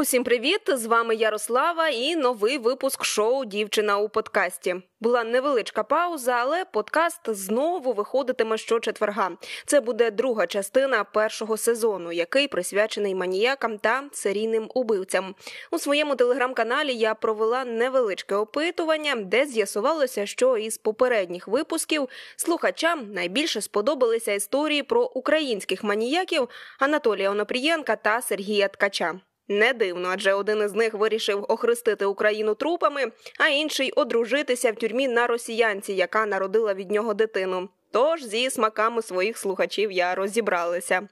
Усім привіт! З вами Ярослава і новий випуск шоу Дівчина у подкасті. Була невеличка пауза, але подкаст знову виходитиме щочетверга. Це буде друга частина першого сезону, який присвячений маніякам та серійним убивцям. У своєму телеграм-каналі я провела невеличке опитування, де з'ясувалося, що із попередніх випусків слухачам найбільше сподобалися історії про українських маніяків Анатолія Онопрієнка та Сергія Ткача. Не дивно, адже один із них вирішив охрестити Україну трупами, а інший одружитися в тюрмі на росіянці, яка народила від нього дитину. Тож зі смаками своїх слухачів я розібралася.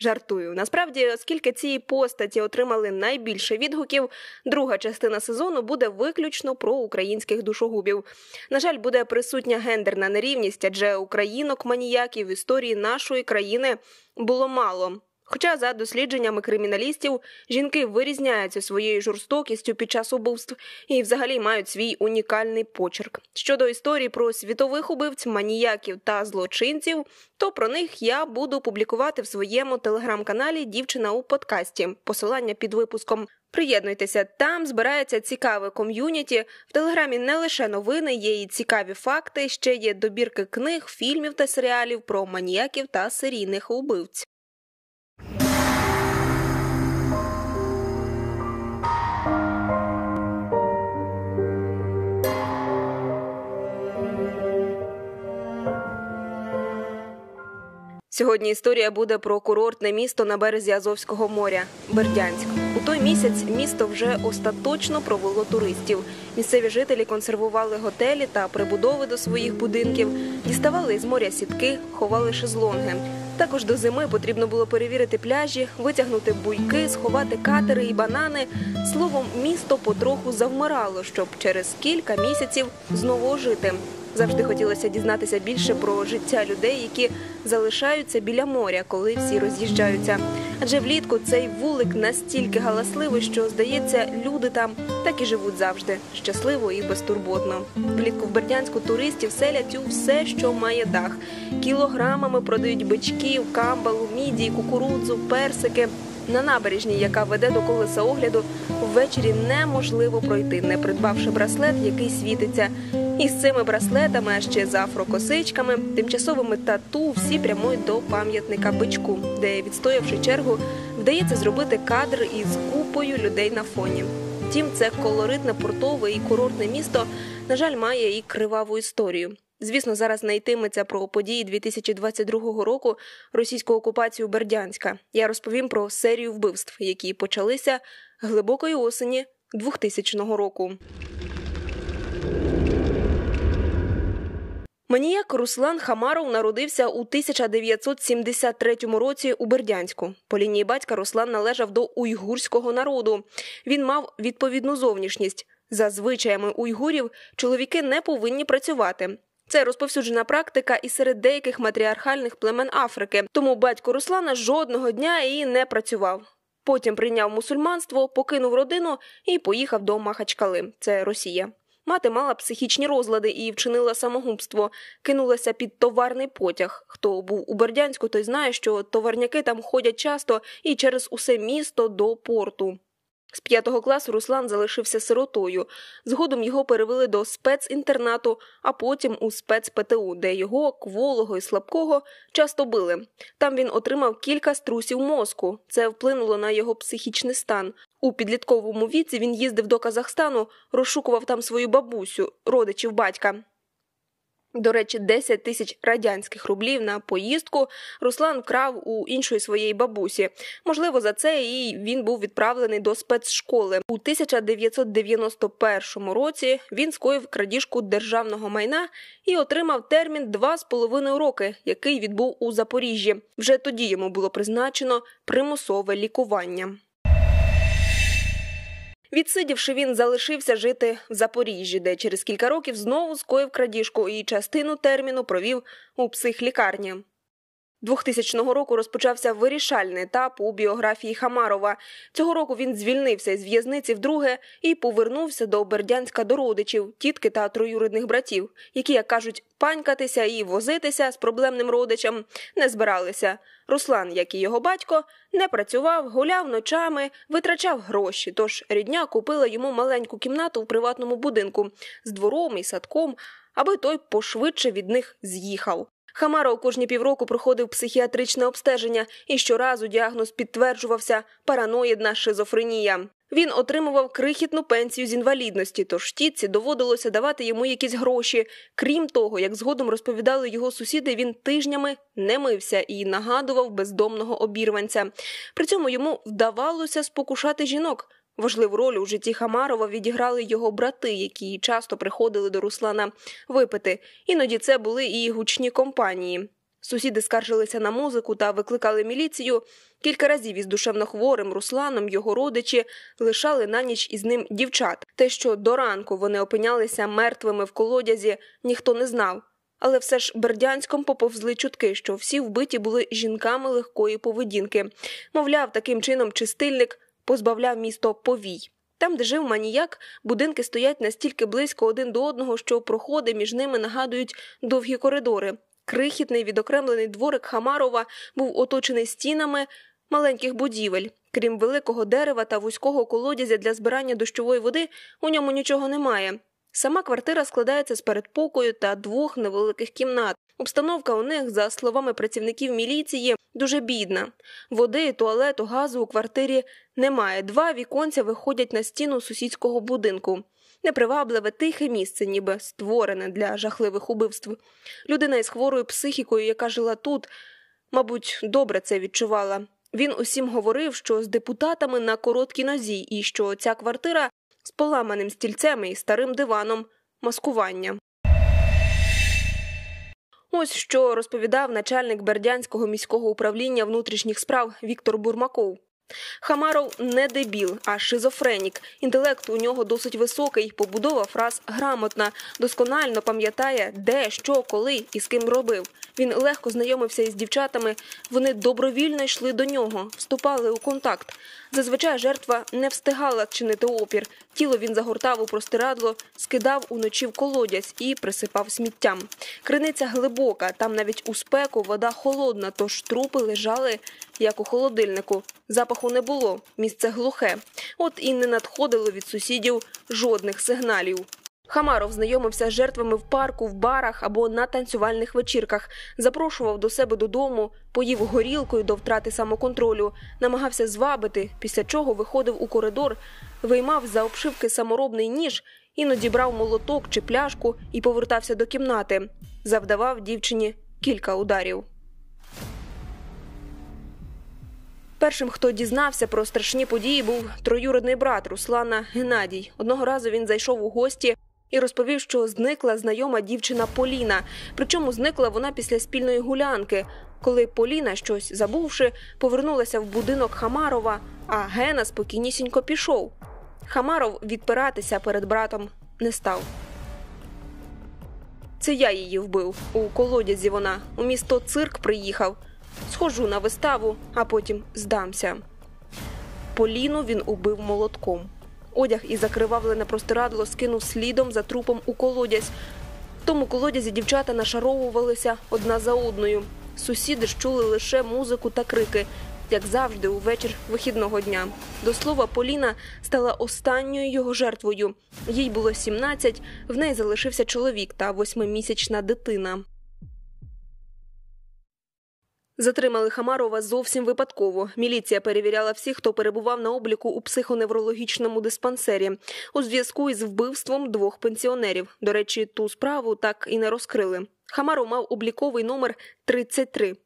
Жартую. Насправді, оскільки ці постаті отримали найбільше відгуків, друга частина сезону буде виключно про українських душогубів. На жаль, буде присутня гендерна нерівність, адже українок маніяків в історії нашої країни було мало. Хоча, за дослідженнями криміналістів, жінки вирізняються своєю жорстокістю під час убивств і, взагалі, мають свій унікальний почерк. Щодо історії про світових убивць, маніяків та злочинців, то про них я буду публікувати в своєму телеграм-каналі Дівчина у подкасті. Посилання під випуском. Приєднуйтеся, там збирається цікаве ком'юніті. В телеграмі не лише новини, є і цікаві факти. Ще є добірки книг, фільмів та серіалів про маніяків та серійних убивць. Сьогодні історія буде про курортне місто на березі Азовського моря Бердянськ. У той місяць місто вже остаточно провело туристів. Місцеві жителі консервували готелі та прибудови до своїх будинків, діставали із моря сітки, ховали шезлонги. Також до зими потрібно було перевірити пляжі, витягнути буйки, сховати катери і банани. Словом, місто потроху завмирало, щоб через кілька місяців знову ожити. Завжди хотілося дізнатися більше про життя людей, які залишаються біля моря, коли всі роз'їжджаються. Адже влітку цей вулик настільки галасливий, що здається, люди там так і живуть завжди щасливо і безтурботно. Влітку в Бердянську туристів селять у все, що має дах. Кілограмами продають бичків, камбалу, мідії, кукурудзу, персики. На набережній, яка веде до колеса огляду, ввечері неможливо пройти, не придбавши браслет, який світиться. І з цими браслетами, а ще з афрокосичками, тимчасовими тату всі прямують до пам'ятника бичку, де, відстоявши чергу, вдається зробити кадр із купою людей на фоні. Втім, це колоритне портове і курортне місто, на жаль, має і криваву історію. Звісно, зараз не йтиметься про події 2022 року російську окупацію Бердянська. Я розповім про серію вбивств, які почалися глибокої осені 2000 року. Маніяк Руслан Хамаров народився у 1973 році у Бердянську. По лінії батька Руслан належав до уйгурського народу. Він мав відповідну зовнішність. За звичаями уйгурів чоловіки не повинні працювати. Це розповсюджена практика і серед деяких матріархальних племен Африки. Тому батько Руслана жодного дня і не працював. Потім прийняв мусульманство, покинув родину і поїхав до Махачкали. Це Росія. Мати мала психічні розлади і вчинила самогубство, кинулася під товарний потяг. Хто був у Бердянську, той знає, що товарняки там ходять часто і через усе місто до порту. З п'ятого класу Руслан залишився сиротою. Згодом його перевели до спецінтернату, а потім у спецПТУ, де його кволого і слабкого часто били. Там він отримав кілька струсів мозку. Це вплинуло на його психічний стан. У підлітковому віці він їздив до Казахстану, розшукував там свою бабусю, родичів батька. До речі, 10 тисяч радянських рублів на поїздку Руслан вкрав у іншої своєї бабусі. Можливо, за це і він був відправлений до спецшколи. У 1991 році він скоїв крадіжку державного майна і отримав термін 2,5 роки, який відбув у Запоріжжі. Вже тоді йому було призначено примусове лікування. Відсидівши, він залишився жити в Запоріжжі, де через кілька років знову скоїв крадіжку і частину терміну провів у психлікарні. 2000 року розпочався вирішальний етап у біографії Хамарова. Цього року він звільнився із в'язниці вдруге і повернувся до Бердянська до родичів, тітки та троюрідних братів, які, як кажуть, панькатися і возитися з проблемним родичем не збиралися. Руслан, як і його батько, не працював, гуляв ночами, витрачав гроші. Тож рідня купила йому маленьку кімнату в приватному будинку з двором і садком, аби той пошвидше від них з'їхав. Хамара кожні півроку проходив психіатричне обстеження, і щоразу діагноз підтверджувався параноїдна шизофренія. Він отримував крихітну пенсію з інвалідності, тож тітці доводилося давати йому якісь гроші. Крім того, як згодом розповідали його сусіди, він тижнями не мився і нагадував бездомного обірванця. При цьому йому вдавалося спокушати жінок. Важливу роль у житті Хамарова відіграли його брати, які часто приходили до Руслана випити. Іноді це були і гучні компанії. Сусіди скаржилися на музику та викликали міліцію. Кілька разів із душевно хворим Русланом його родичі лишали на ніч із ним дівчат. Те, що до ранку вони опинялися мертвими в колодязі, ніхто не знав. Але все ж Бердянськом поповзли чутки, що всі вбиті були жінками легкої поведінки. Мовляв, таким чином чистильник позбавляв місто повій. Там, де жив маніяк, будинки стоять настільки близько один до одного, що проходи між ними нагадують довгі коридори. Крихітний відокремлений дворик Хамарова був оточений стінами маленьких будівель. Крім великого дерева та вузького колодязя для збирання дощової води, у ньому нічого немає. Сама квартира складається з передпокою та двох невеликих кімнат. Обстановка у них, за словами працівників міліції, дуже бідна. Води, туалету, газу у квартирі немає. Два віконця виходять на стіну сусідського будинку. Непривабливе тихе місце, ніби створене для жахливих убивств. Людина із хворою психікою, яка жила тут, мабуть, добре це відчувала. Він усім говорив, що з депутатами на короткій нозі, і що ця квартира з поламаним стільцем і старим диваном маскування. Ось що розповідав начальник Бердянського міського управління внутрішніх справ Віктор Бурмаков. Хамаров не дебіл, а шизофренік. Інтелект у нього досить високий, побудова фраз грамотна, досконально пам'ятає, де, що, коли і з ким робив. Він легко знайомився із дівчатами. Вони добровільно йшли до нього, вступали у контакт. Зазвичай жертва не встигала чинити опір. Тіло він загортав у простирадло, скидав уночі в колодязь і присипав сміттям. Криниця глибока, там навіть у спеку вода холодна, тож трупи лежали як у холодильнику. Запаху не було, місце глухе. От і не надходило від сусідів жодних сигналів. Хамаров знайомився з жертвами в парку, в барах або на танцювальних вечірках, запрошував до себе додому, поїв горілкою до втрати самоконтролю, намагався звабити, після чого виходив у коридор, виймав за обшивки саморобний ніж, іноді брав молоток чи пляшку і повертався до кімнати. Завдавав дівчині кілька ударів. Першим, хто дізнався про страшні події, був троюродний брат Руслана Геннадій. Одного разу він зайшов у гості і розповів, що зникла знайома дівчина Поліна. Причому зникла вона після спільної гулянки. Коли Поліна, щось забувши, повернулася в будинок Хамарова, а Гена спокійнісінько пішов. Хамаров відпиратися перед братом не став. Це я її вбив. У колодязі вона. У місто цирк приїхав. Схожу на виставу, а потім здамся. Поліну він убив молотком. Одяг і закривавлене простирадло скинув слідом за трупом у колодязь. В тому колодязі дівчата нашаровувалися одна за одною. Сусіди ж чули лише музику та крики, як завжди, у вечір вихідного дня. До слова, Поліна стала останньою його жертвою. Їй було 17, в неї залишився чоловік та восьмимісячна дитина. Затримали Хамарова зовсім випадково. Міліція перевіряла всіх, хто перебував на обліку у психоневрологічному диспансері у зв'язку із вбивством двох пенсіонерів. До речі, ту справу так і не розкрили. Хамаров мав обліковий номер 33.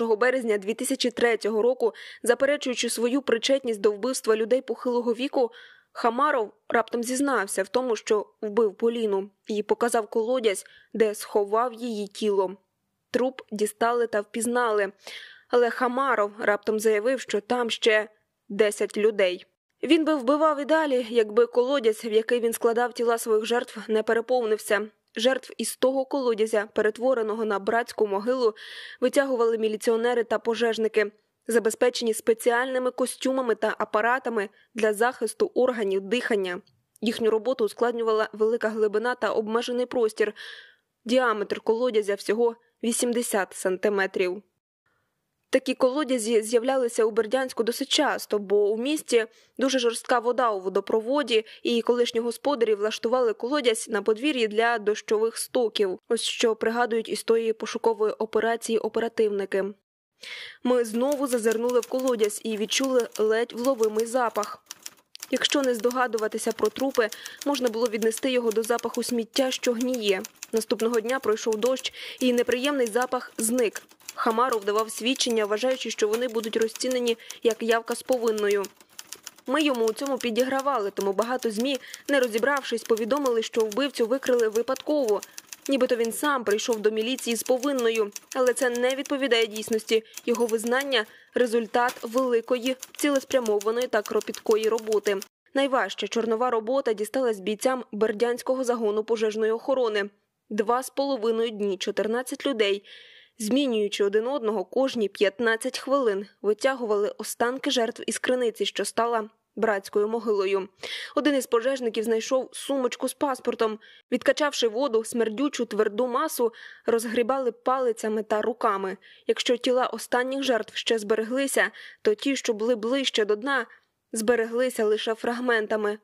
1 березня 2003 року, заперечуючи свою причетність до вбивства людей похилого віку, Хамаров раптом зізнався в тому, що вбив Поліну і показав колодязь, де сховав її тіло. Труп дістали та впізнали, але Хамаров раптом заявив, що там ще 10 людей. Він би вбивав і далі, якби колодязь, в який він складав тіла своїх жертв, не переповнився. жертв із того колодязя, перетвореного на братську могилу, витягували міліціонери та пожежники, забезпечені спеціальними костюмами та апаратами для захисту органів дихання. Їхню роботу ускладнювала велика глибина та обмежений простір. Діаметр колодязя всього 80 сантиметрів. Такі колодязі з'являлися у Бердянську досить часто, бо у місті дуже жорстка вода у водопроводі, і колишні господарі влаштували колодязь на подвір'ї для дощових стоків. Ось що пригадують із тої пошукової операції оперативники. Ми знову зазирнули в колодязь і відчули ледь вловимий запах. Якщо не здогадуватися про трупи, можна було віднести його до запаху сміття, що гніє. Наступного дня пройшов дощ, і неприємний запах зник. Хамаров давав свідчення, вважаючи, що вони будуть розцінені як явка з повинною. Ми йому у цьому підігравали, тому багато змі, не розібравшись, повідомили, що вбивцю викрили випадково. Нібито він сам прийшов до міліції з повинною, але це не відповідає дійсності. Його визнання результат великої, цілеспрямованої та кропіткої роботи. Найважча чорнова робота дісталась бійцям бердянського загону пожежної охорони. Два з половиною дні 14 людей змінюючи один одного кожні 15 хвилин, витягували останки жертв із криниці, що стала братською могилою. Один із пожежників знайшов сумочку з паспортом, відкачавши воду, смердючу тверду масу, розгрібали палицями та руками. Якщо тіла останніх жертв ще збереглися, то ті, що були ближче до дна, збереглися лише фрагментами.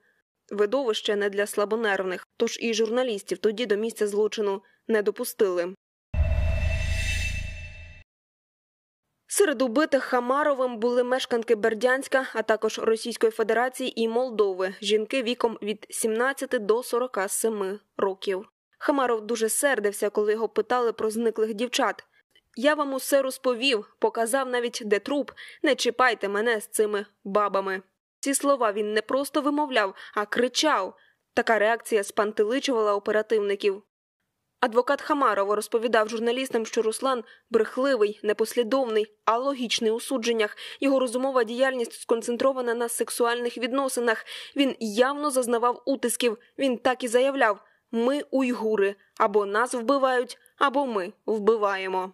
Видовище не для слабонервних, тож і журналістів тоді до місця злочину не допустили. Серед убитих Хамаровим були мешканки Бердянська, а також Російської Федерації і Молдови, жінки віком від 17 до 47 років. Хамаров дуже сердився, коли його питали про зниклих дівчат. Я вам усе розповів, показав навіть де труп. Не чіпайте мене з цими бабами. Ці слова він не просто вимовляв, а кричав. Така реакція спантеличувала оперативників. Адвокат Хамарова розповідав журналістам, що Руслан брехливий, непослідовний, а логічний у судженнях. Його розумова діяльність сконцентрована на сексуальних відносинах. Він явно зазнавав утисків. Він так і заявляв: ми уйгури або нас вбивають, або ми вбиваємо.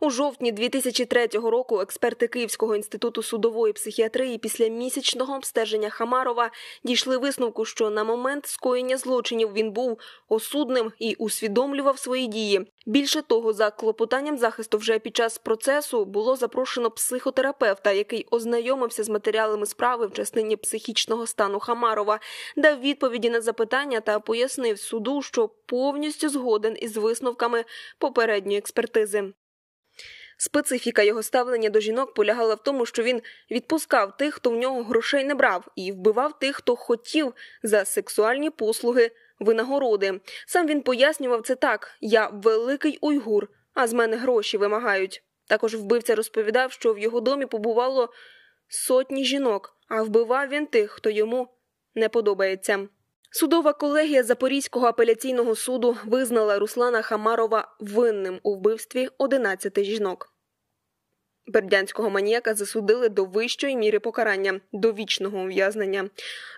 У жовтні 2003 року експерти Київського інституту судової психіатрії після місячного обстеження Хамарова дійшли висновку, що на момент скоєння злочинів він був осудним і усвідомлював свої дії. Більше того, за клопотанням захисту вже під час процесу було запрошено психотерапевта, який ознайомився з матеріалами справи в частині психічного стану Хамарова, дав відповіді на запитання та пояснив суду, що повністю згоден із висновками попередньої експертизи. Специфіка його ставлення до жінок полягала в тому, що він відпускав тих, хто в нього грошей не брав, і вбивав тих, хто хотів за сексуальні послуги винагороди. Сам він пояснював це так: я великий уйгур, а з мене гроші вимагають. Також вбивця розповідав, що в його домі побувало сотні жінок, а вбивав він тих, хто йому не подобається. Судова колегія Запорізького апеляційного суду визнала Руслана Хамарова винним у вбивстві 11 жінок. Бердянського маніяка засудили до вищої міри покарання до вічного ув'язнення.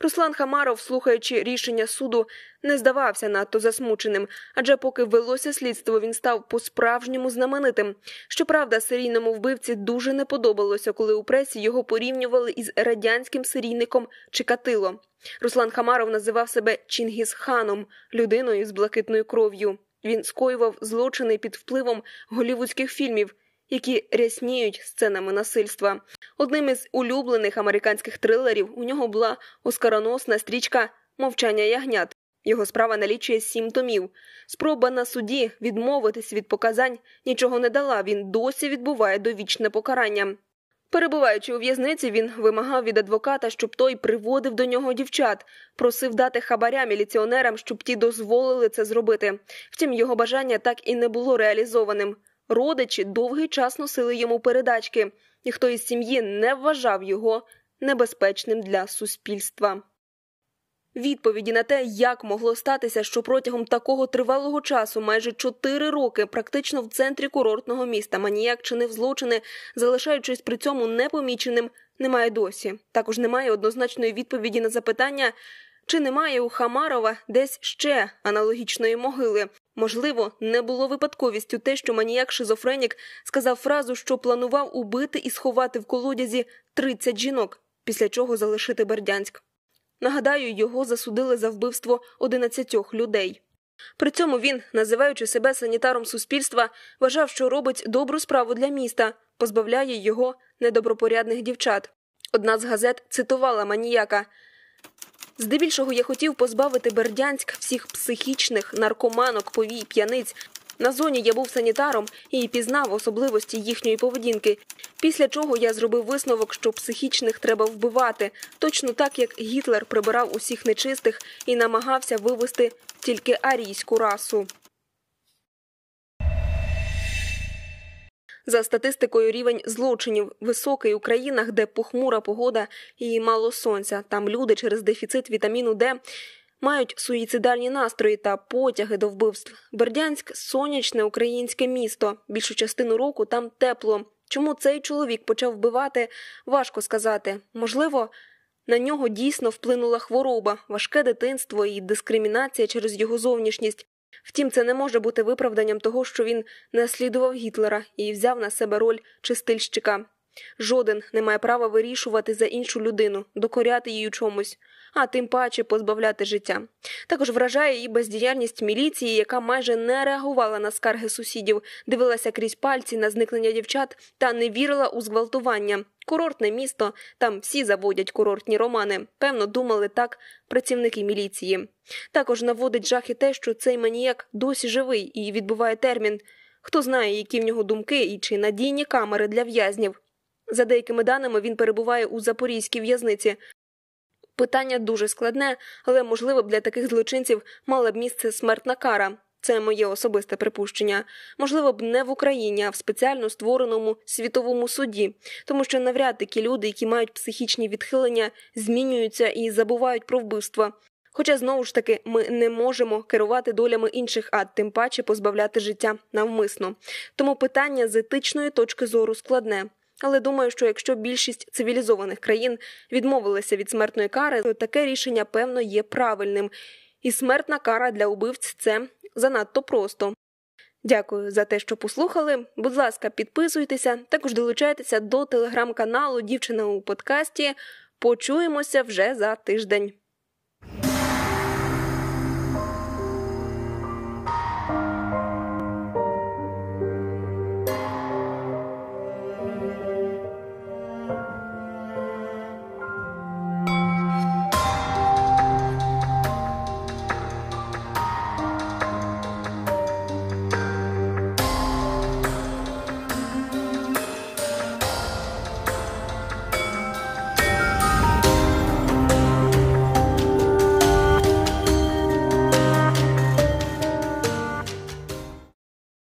Руслан Хамаров, слухаючи рішення суду, не здавався надто засмученим, адже поки велося слідство, він став по-справжньому знаменитим. Щоправда, серійному вбивці дуже не подобалося, коли у пресі його порівнювали із радянським серійником Чикатило. Руслан Хамаров називав себе Чингісханом, людиною з блакитною кров'ю. Він скоював злочини під впливом голівудських фільмів які рясніють сценами насильства. Одним із улюблених американських трилерів у нього була оскароносна стрічка Мовчання ягнят. Його справа налічує сім томів. Спроба на суді відмовитись від показань нічого не дала. Він досі відбуває довічне покарання. Перебуваючи у в'язниці, він вимагав від адвоката, щоб той приводив до нього дівчат, просив дати хабаря міліціонерам, щоб ті дозволили це зробити. Втім, його бажання так і не було реалізованим. Родичі довгий час носили йому передачки, ніхто із сім'ї не вважав його небезпечним для суспільства. Відповіді на те, як могло статися, що протягом такого тривалого часу, майже чотири роки, практично в центрі курортного міста, маніяк чинив злочини, залишаючись при цьому непоміченим, немає досі. Також немає однозначної відповіді на запитання, Чи немає у Хамарова десь ще аналогічної могили? Можливо, не було випадковістю те, що маніяк шизофренік сказав фразу, що планував убити і сховати в колодязі 30 жінок, після чого залишити Бердянськ. Нагадаю, його засудили за вбивство 11 людей. При цьому він, називаючи себе санітаром суспільства, вважав, що робить добру справу для міста, позбавляє його недобропорядних дівчат. Одна з газет цитувала маніяка. Здебільшого я хотів позбавити Бердянськ всіх психічних наркоманок, повій, п'яниць. На зоні я був санітаром і пізнав особливості їхньої поведінки. Після чого я зробив висновок, що психічних треба вбивати, точно так як Гітлер прибирав усіх нечистих і намагався вивести тільки арійську расу. За статистикою, рівень злочинів високий у країнах, де похмура погода і мало сонця. Там люди через дефіцит вітаміну Д мають суїцидальні настрої та потяги до вбивств. Бердянськ сонячне українське місто. Більшу частину року там тепло. Чому цей чоловік почав вбивати? Важко сказати. Можливо. На нього дійсно вплинула хвороба, важке дитинство і дискримінація через його зовнішність. Втім, це не може бути виправданням того, що він наслідував Гітлера і взяв на себе роль чистильщика. Жоден не має права вирішувати за іншу людину, докоряти її чомусь, а тим паче позбавляти життя. Також вражає і бездіяльність міліції, яка майже не реагувала на скарги сусідів, дивилася крізь пальці на зникнення дівчат та не вірила у зґвалтування. Курортне місто, там всі заводять курортні романи. Певно, думали так працівники міліції. Також наводить жах і те, що цей маніяк досі живий і відбуває термін. Хто знає, які в нього думки і чи надійні камери для в'язнів. За деякими даними, він перебуває у запорізькій в'язниці. Питання дуже складне, але можливо для таких злочинців мала б місце смертна кара. Це моє особисте припущення. Можливо б не в Україні, а в спеціально створеному світовому суді, тому що навряд такі люди, які мають психічні відхилення, змінюються і забувають про вбивства. Хоча знову ж таки ми не можемо керувати долями інших, а тим паче позбавляти життя навмисно. Тому питання з етичної точки зору складне. Але думаю, що якщо більшість цивілізованих країн відмовилися від смертної кари, то таке рішення певно є правильним. І смертна кара для убивць це занадто просто. Дякую за те, що послухали. Будь ласка, підписуйтеся, також долучайтеся до телеграм-каналу Дівчина у подкасті. Почуємося вже за тиждень.